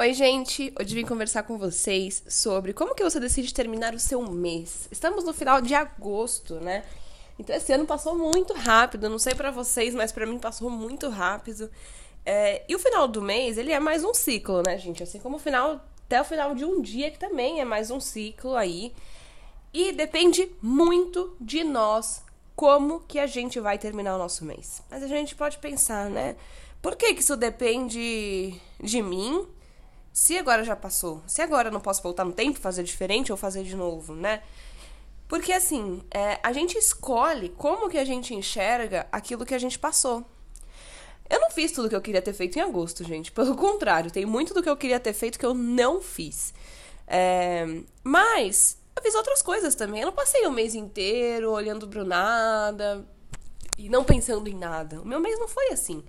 Oi, gente! Hoje vim conversar com vocês sobre como que você decide terminar o seu mês. Estamos no final de agosto, né? Então esse ano passou muito rápido, não sei para vocês, mas para mim passou muito rápido. É, e o final do mês, ele é mais um ciclo, né, gente? Assim como o final, até o final de um dia, que também é mais um ciclo aí. E depende muito de nós como que a gente vai terminar o nosso mês. Mas a gente pode pensar, né? Por que, que isso depende de mim? Se agora já passou, se agora eu não posso voltar no tempo, fazer diferente ou fazer de novo, né? Porque assim, é, a gente escolhe como que a gente enxerga aquilo que a gente passou. Eu não fiz tudo que eu queria ter feito em agosto, gente. Pelo contrário, tem muito do que eu queria ter feito que eu não fiz. É, mas eu fiz outras coisas também. Eu não passei o mês inteiro olhando pro nada e não pensando em nada. O meu mês não foi assim.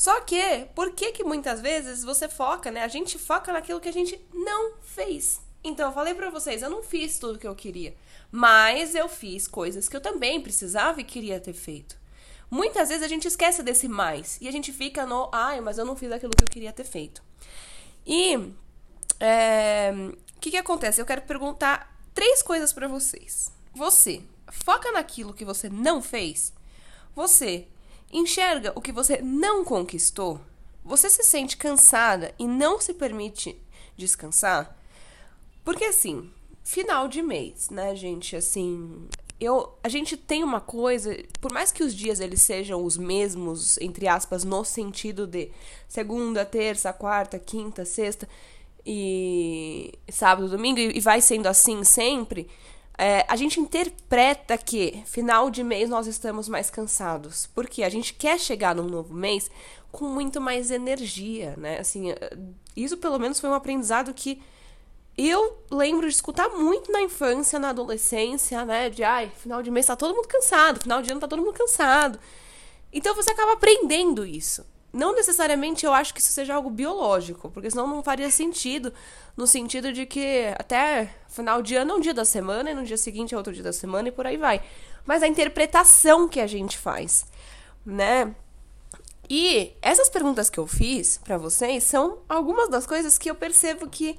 Só que, por que que muitas vezes você foca, né? A gente foca naquilo que a gente não fez. Então, eu falei para vocês, eu não fiz tudo que eu queria, mas eu fiz coisas que eu também precisava e queria ter feito. Muitas vezes a gente esquece desse mais e a gente fica no, ai, mas eu não fiz aquilo que eu queria ter feito. E é, o que, que acontece? Eu quero perguntar três coisas para vocês. Você foca naquilo que você não fez? Você enxerga o que você não conquistou, você se sente cansada e não se permite descansar? Porque assim, final de mês, né, gente? Assim, eu, a gente tem uma coisa, por mais que os dias eles sejam os mesmos, entre aspas, no sentido de segunda, terça, quarta, quinta, sexta e sábado, domingo, e vai sendo assim sempre, é, a gente interpreta que final de mês nós estamos mais cansados, porque a gente quer chegar num novo mês com muito mais energia, né? Assim, é, isso pelo menos foi um aprendizado que eu lembro de escutar muito na infância, na adolescência, né? De ai, final de mês tá todo mundo cansado, final de ano tá todo mundo cansado. Então você acaba aprendendo isso. Não necessariamente eu acho que isso seja algo biológico, porque senão não faria sentido, no sentido de que até final de ano é um dia da semana e no dia seguinte é outro dia da semana e por aí vai. Mas a interpretação que a gente faz, né? E essas perguntas que eu fiz para vocês são algumas das coisas que eu percebo que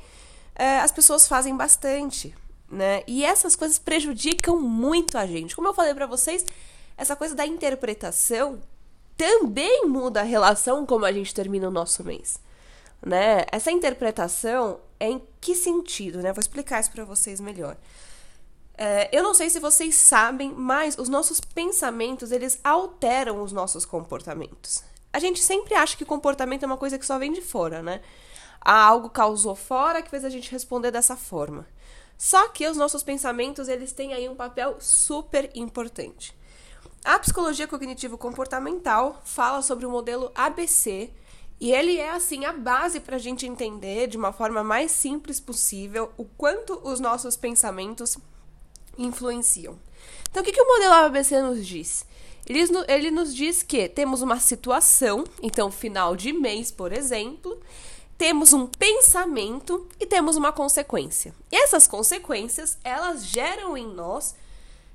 é, as pessoas fazem bastante, né? E essas coisas prejudicam muito a gente. Como eu falei para vocês, essa coisa da interpretação também muda a relação como a gente termina o nosso mês. Né? Essa interpretação é em que sentido, né? Vou explicar isso para vocês melhor. É, eu não sei se vocês sabem, mas os nossos pensamentos eles alteram os nossos comportamentos. A gente sempre acha que comportamento é uma coisa que só vem de fora, né? Há algo causou fora que fez a gente responder dessa forma. Só que os nossos pensamentos eles têm aí um papel super importante. A psicologia cognitivo-comportamental fala sobre o modelo ABC e ele é assim a base para a gente entender de uma forma mais simples possível o quanto os nossos pensamentos influenciam. Então, o que, que o modelo ABC nos diz? Ele, ele nos diz que temos uma situação, então, final de mês, por exemplo, temos um pensamento e temos uma consequência. E essas consequências, elas geram em nós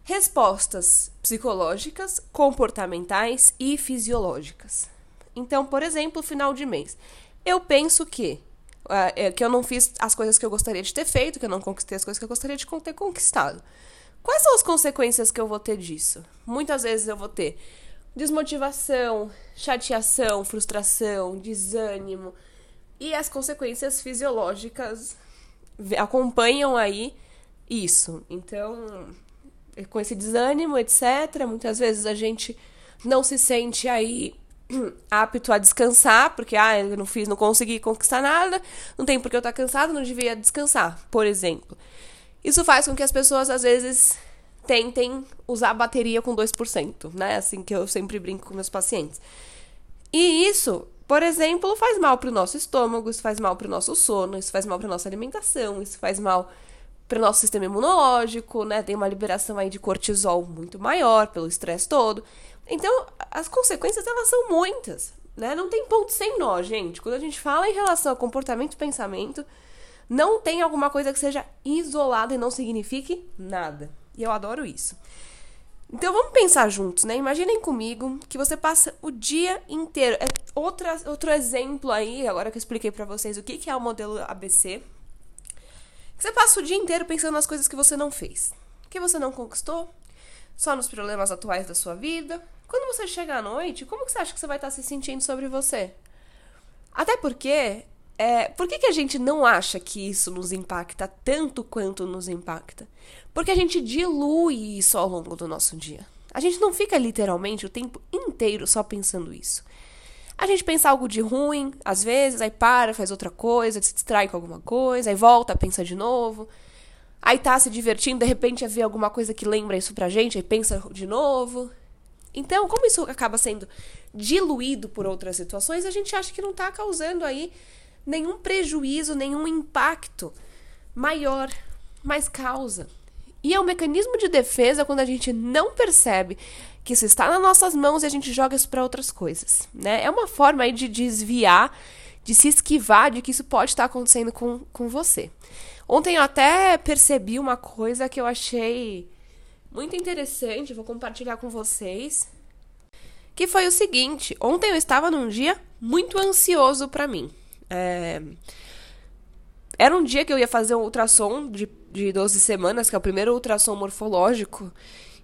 respostas psicológicas, comportamentais e fisiológicas. Então, por exemplo, final de mês. Eu penso que uh, que eu não fiz as coisas que eu gostaria de ter feito, que eu não conquistei as coisas que eu gostaria de ter conquistado. Quais são as consequências que eu vou ter disso? Muitas vezes eu vou ter desmotivação, chateação, frustração, desânimo. E as consequências fisiológicas acompanham aí isso. Então, com esse desânimo, etc. Muitas vezes a gente não se sente aí apto a descansar, porque ah, eu não fiz, não consegui conquistar nada, não tem porque eu estar cansado, não devia descansar, por exemplo. Isso faz com que as pessoas às vezes tentem usar a bateria com 2%, né? Assim que eu sempre brinco com meus pacientes. E isso, por exemplo, faz mal para o nosso estômago, isso faz mal para o nosso sono, isso faz mal para nossa alimentação, isso faz mal para o nosso sistema imunológico, né? Tem uma liberação aí de cortisol muito maior pelo estresse todo. Então, as consequências elas são muitas, né? Não tem ponto sem nó, gente. Quando a gente fala em relação a comportamento e pensamento, não tem alguma coisa que seja isolada e não signifique nada. E eu adoro isso. Então vamos pensar juntos, né? Imaginem comigo que você passa o dia inteiro. É outra, outro exemplo aí, agora que eu expliquei para vocês o que, que é o modelo ABC. Você passa o dia inteiro pensando nas coisas que você não fez. Que você não conquistou, só nos problemas atuais da sua vida. Quando você chega à noite, como que você acha que você vai estar se sentindo sobre você? Até porque, é, por que, que a gente não acha que isso nos impacta tanto quanto nos impacta? Porque a gente dilui isso ao longo do nosso dia. A gente não fica literalmente o tempo inteiro só pensando isso. A gente pensa algo de ruim, às vezes, aí para, faz outra coisa, se distrai com alguma coisa, aí volta, pensa de novo. Aí tá se divertindo, de repente vê alguma coisa que lembra isso pra gente, aí pensa de novo. Então, como isso acaba sendo diluído por outras situações, a gente acha que não tá causando aí nenhum prejuízo, nenhum impacto maior, mas causa. E é um mecanismo de defesa quando a gente não percebe que isso está nas nossas mãos e a gente joga isso para outras coisas, né? É uma forma aí de desviar, de se esquivar de que isso pode estar acontecendo com, com você. Ontem eu até percebi uma coisa que eu achei muito interessante, vou compartilhar com vocês, que foi o seguinte: ontem eu estava num dia muito ansioso para mim. É... Era um dia que eu ia fazer um ultrassom de, de 12 semanas, que é o primeiro ultrassom morfológico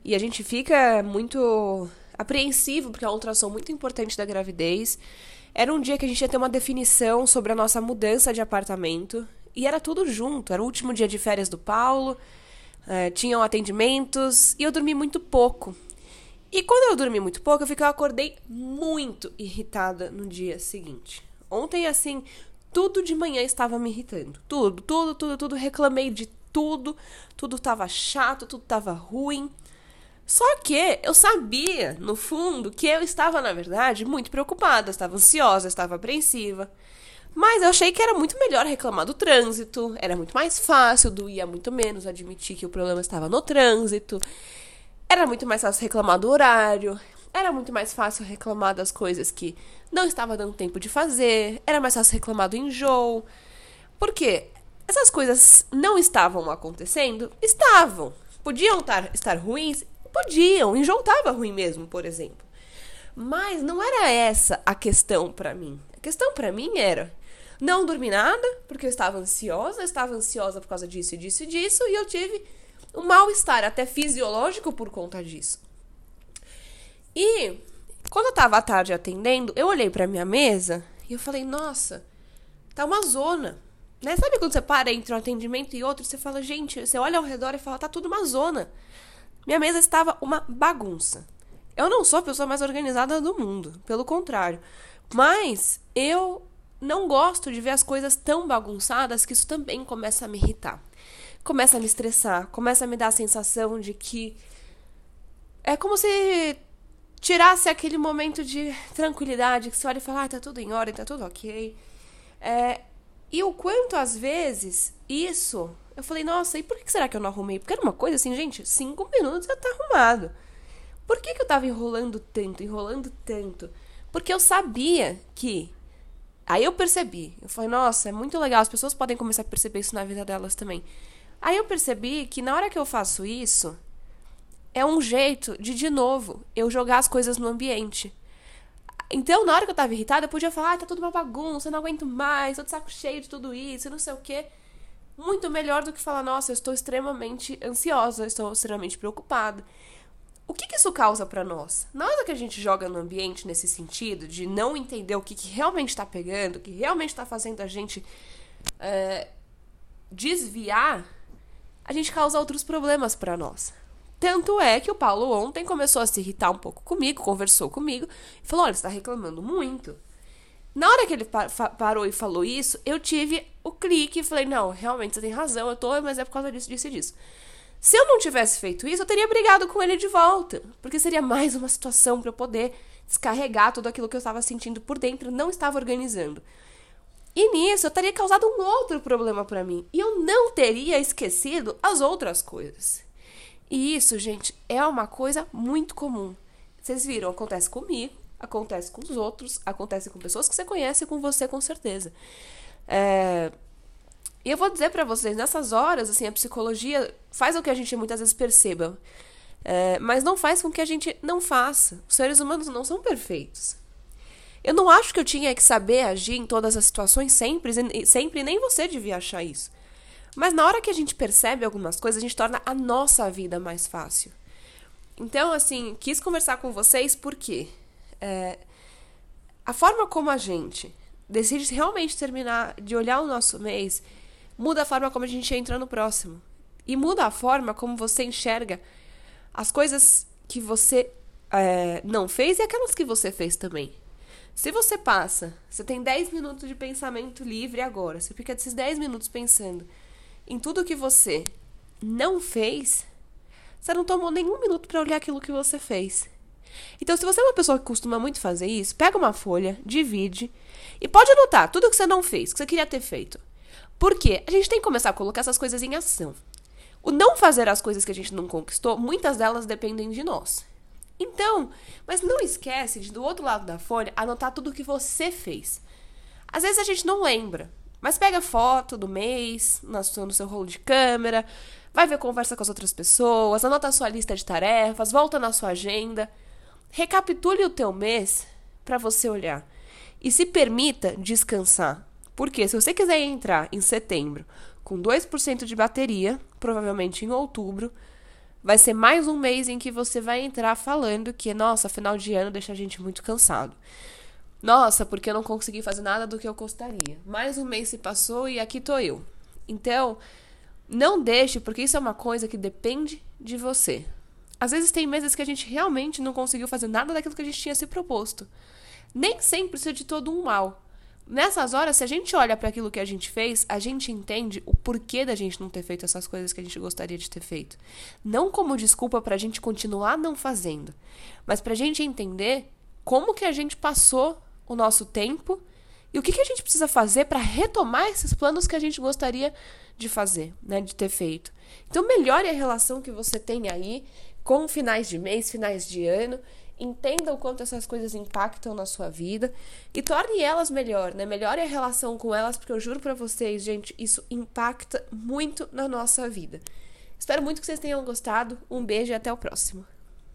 e a gente fica muito apreensivo, porque é um ultrassom muito importante da gravidez. Era um dia que a gente ia ter uma definição sobre a nossa mudança de apartamento. E era tudo junto. Era o último dia de férias do Paulo. É, tinham atendimentos. E eu dormi muito pouco. E quando eu dormi muito pouco, eu fiquei, eu acordei muito irritada no dia seguinte. Ontem, assim, tudo de manhã estava me irritando. Tudo, tudo, tudo, tudo. Reclamei de tudo. Tudo estava chato, tudo estava ruim. Só que eu sabia, no fundo, que eu estava, na verdade, muito preocupada, estava ansiosa, estava apreensiva. Mas eu achei que era muito melhor reclamar do trânsito, era muito mais fácil, doía muito menos admitir que o problema estava no trânsito. Era muito mais fácil reclamar do horário, era muito mais fácil reclamar das coisas que não estava dando tempo de fazer, era mais fácil reclamar do enjoo. Porque essas coisas não estavam acontecendo? Estavam. Podiam estar, estar ruins? Podiam, enjoo estava ruim mesmo, por exemplo. Mas não era essa a questão para mim. A questão para mim era não dormir nada, porque eu estava ansiosa, eu estava ansiosa por causa disso e disso e disso, e eu tive um mal-estar até fisiológico por conta disso. E quando eu tava à tarde atendendo, eu olhei para minha mesa e eu falei: "Nossa, tá uma zona". Né? Sabe quando você para entre um atendimento e outro, você fala: "Gente, você olha ao redor e fala: tá tudo uma zona". Minha mesa estava uma bagunça. Eu não sou a pessoa mais organizada do mundo, pelo contrário. Mas eu não gosto de ver as coisas tão bagunçadas que isso também começa a me irritar. Começa a me estressar, começa a me dar a sensação de que é como se tirasse aquele momento de tranquilidade que você olha e fala, ah, tá tudo em ordem, tá tudo ok. É, e o quanto às vezes isso eu falei, nossa, e por que será que eu não arrumei? Porque era uma coisa assim, gente, cinco minutos já tá arrumado. Por que, que eu tava enrolando tanto, enrolando tanto? Porque eu sabia que. Aí eu percebi. Eu falei, nossa, é muito legal, as pessoas podem começar a perceber isso na vida delas também. Aí eu percebi que na hora que eu faço isso, é um jeito de, de novo, eu jogar as coisas no ambiente. Então, na hora que eu tava irritada, eu podia falar, ah, tá tudo uma bagunça, eu não aguento mais, tô de saco cheio de tudo isso, não sei o quê muito melhor do que falar, nossa, eu estou extremamente ansiosa, estou extremamente preocupada. O que, que isso causa para nós? Na hora que a gente joga no ambiente nesse sentido, de não entender o que, que realmente está pegando, o que realmente está fazendo a gente é, desviar, a gente causa outros problemas para nós. Tanto é que o Paulo ontem começou a se irritar um pouco comigo, conversou comigo e falou: olha, você está reclamando muito. Na hora que ele parou e falou isso, eu tive o clique e falei: não, realmente você tem razão, eu tô, mas é por causa disso, disso e disso. Se eu não tivesse feito isso, eu teria brigado com ele de volta, porque seria mais uma situação para eu poder descarregar tudo aquilo que eu estava sentindo por dentro, não estava organizando. E nisso eu teria causado um outro problema para mim, e eu não teria esquecido as outras coisas. E isso, gente, é uma coisa muito comum. Vocês viram, acontece comigo, acontece com os outros, acontece com pessoas que você conhece e com você com certeza. É... E eu vou dizer para vocês, nessas horas, assim, a psicologia faz o que a gente muitas vezes perceba. É, mas não faz com que a gente não faça. Os seres humanos não são perfeitos. Eu não acho que eu tinha que saber agir em todas as situações sempre, sempre nem você devia achar isso. Mas na hora que a gente percebe algumas coisas, a gente torna a nossa vida mais fácil. Então, assim, quis conversar com vocês porque é, a forma como a gente decide realmente terminar de olhar o nosso mês muda a forma como a gente entra no próximo. E muda a forma como você enxerga as coisas que você é, não fez e aquelas que você fez também. Se você passa, você tem 10 minutos de pensamento livre agora, você fica esses 10 minutos pensando em tudo que você não fez, você não tomou nenhum minuto para olhar aquilo que você fez. Então, se você é uma pessoa que costuma muito fazer isso, pega uma folha, divide e pode anotar tudo que você não fez, que você queria ter feito. Porque a gente tem que começar a colocar essas coisas em ação. O não fazer as coisas que a gente não conquistou, muitas delas dependem de nós. Então, mas não esquece de do outro lado da folha anotar tudo o que você fez. Às vezes a gente não lembra, mas pega foto do mês no seu rolo de câmera, vai ver conversa com as outras pessoas, anota a sua lista de tarefas, volta na sua agenda, recapitule o teu mês para você olhar e se permita descansar. Porque se você quiser entrar em setembro com 2% de bateria, provavelmente em outubro, vai ser mais um mês em que você vai entrar falando que, nossa, final de ano deixa a gente muito cansado. Nossa, porque eu não consegui fazer nada do que eu gostaria. Mais um mês se passou e aqui tô eu. Então, não deixe, porque isso é uma coisa que depende de você. Às vezes tem meses que a gente realmente não conseguiu fazer nada daquilo que a gente tinha se proposto. Nem sempre isso é de todo um mal. Nessas horas, se a gente olha para aquilo que a gente fez, a gente entende o porquê da gente não ter feito essas coisas que a gente gostaria de ter feito. Não como desculpa para a gente continuar não fazendo, mas para a gente entender como que a gente passou o nosso tempo e o que, que a gente precisa fazer para retomar esses planos que a gente gostaria de fazer, né, de ter feito. Então, melhore a relação que você tem aí com finais de mês, finais de ano entenda o quanto essas coisas impactam na sua vida e torne elas melhor, né? Melhore a relação com elas, porque eu juro para vocês, gente, isso impacta muito na nossa vida. Espero muito que vocês tenham gostado. Um beijo e até o próximo.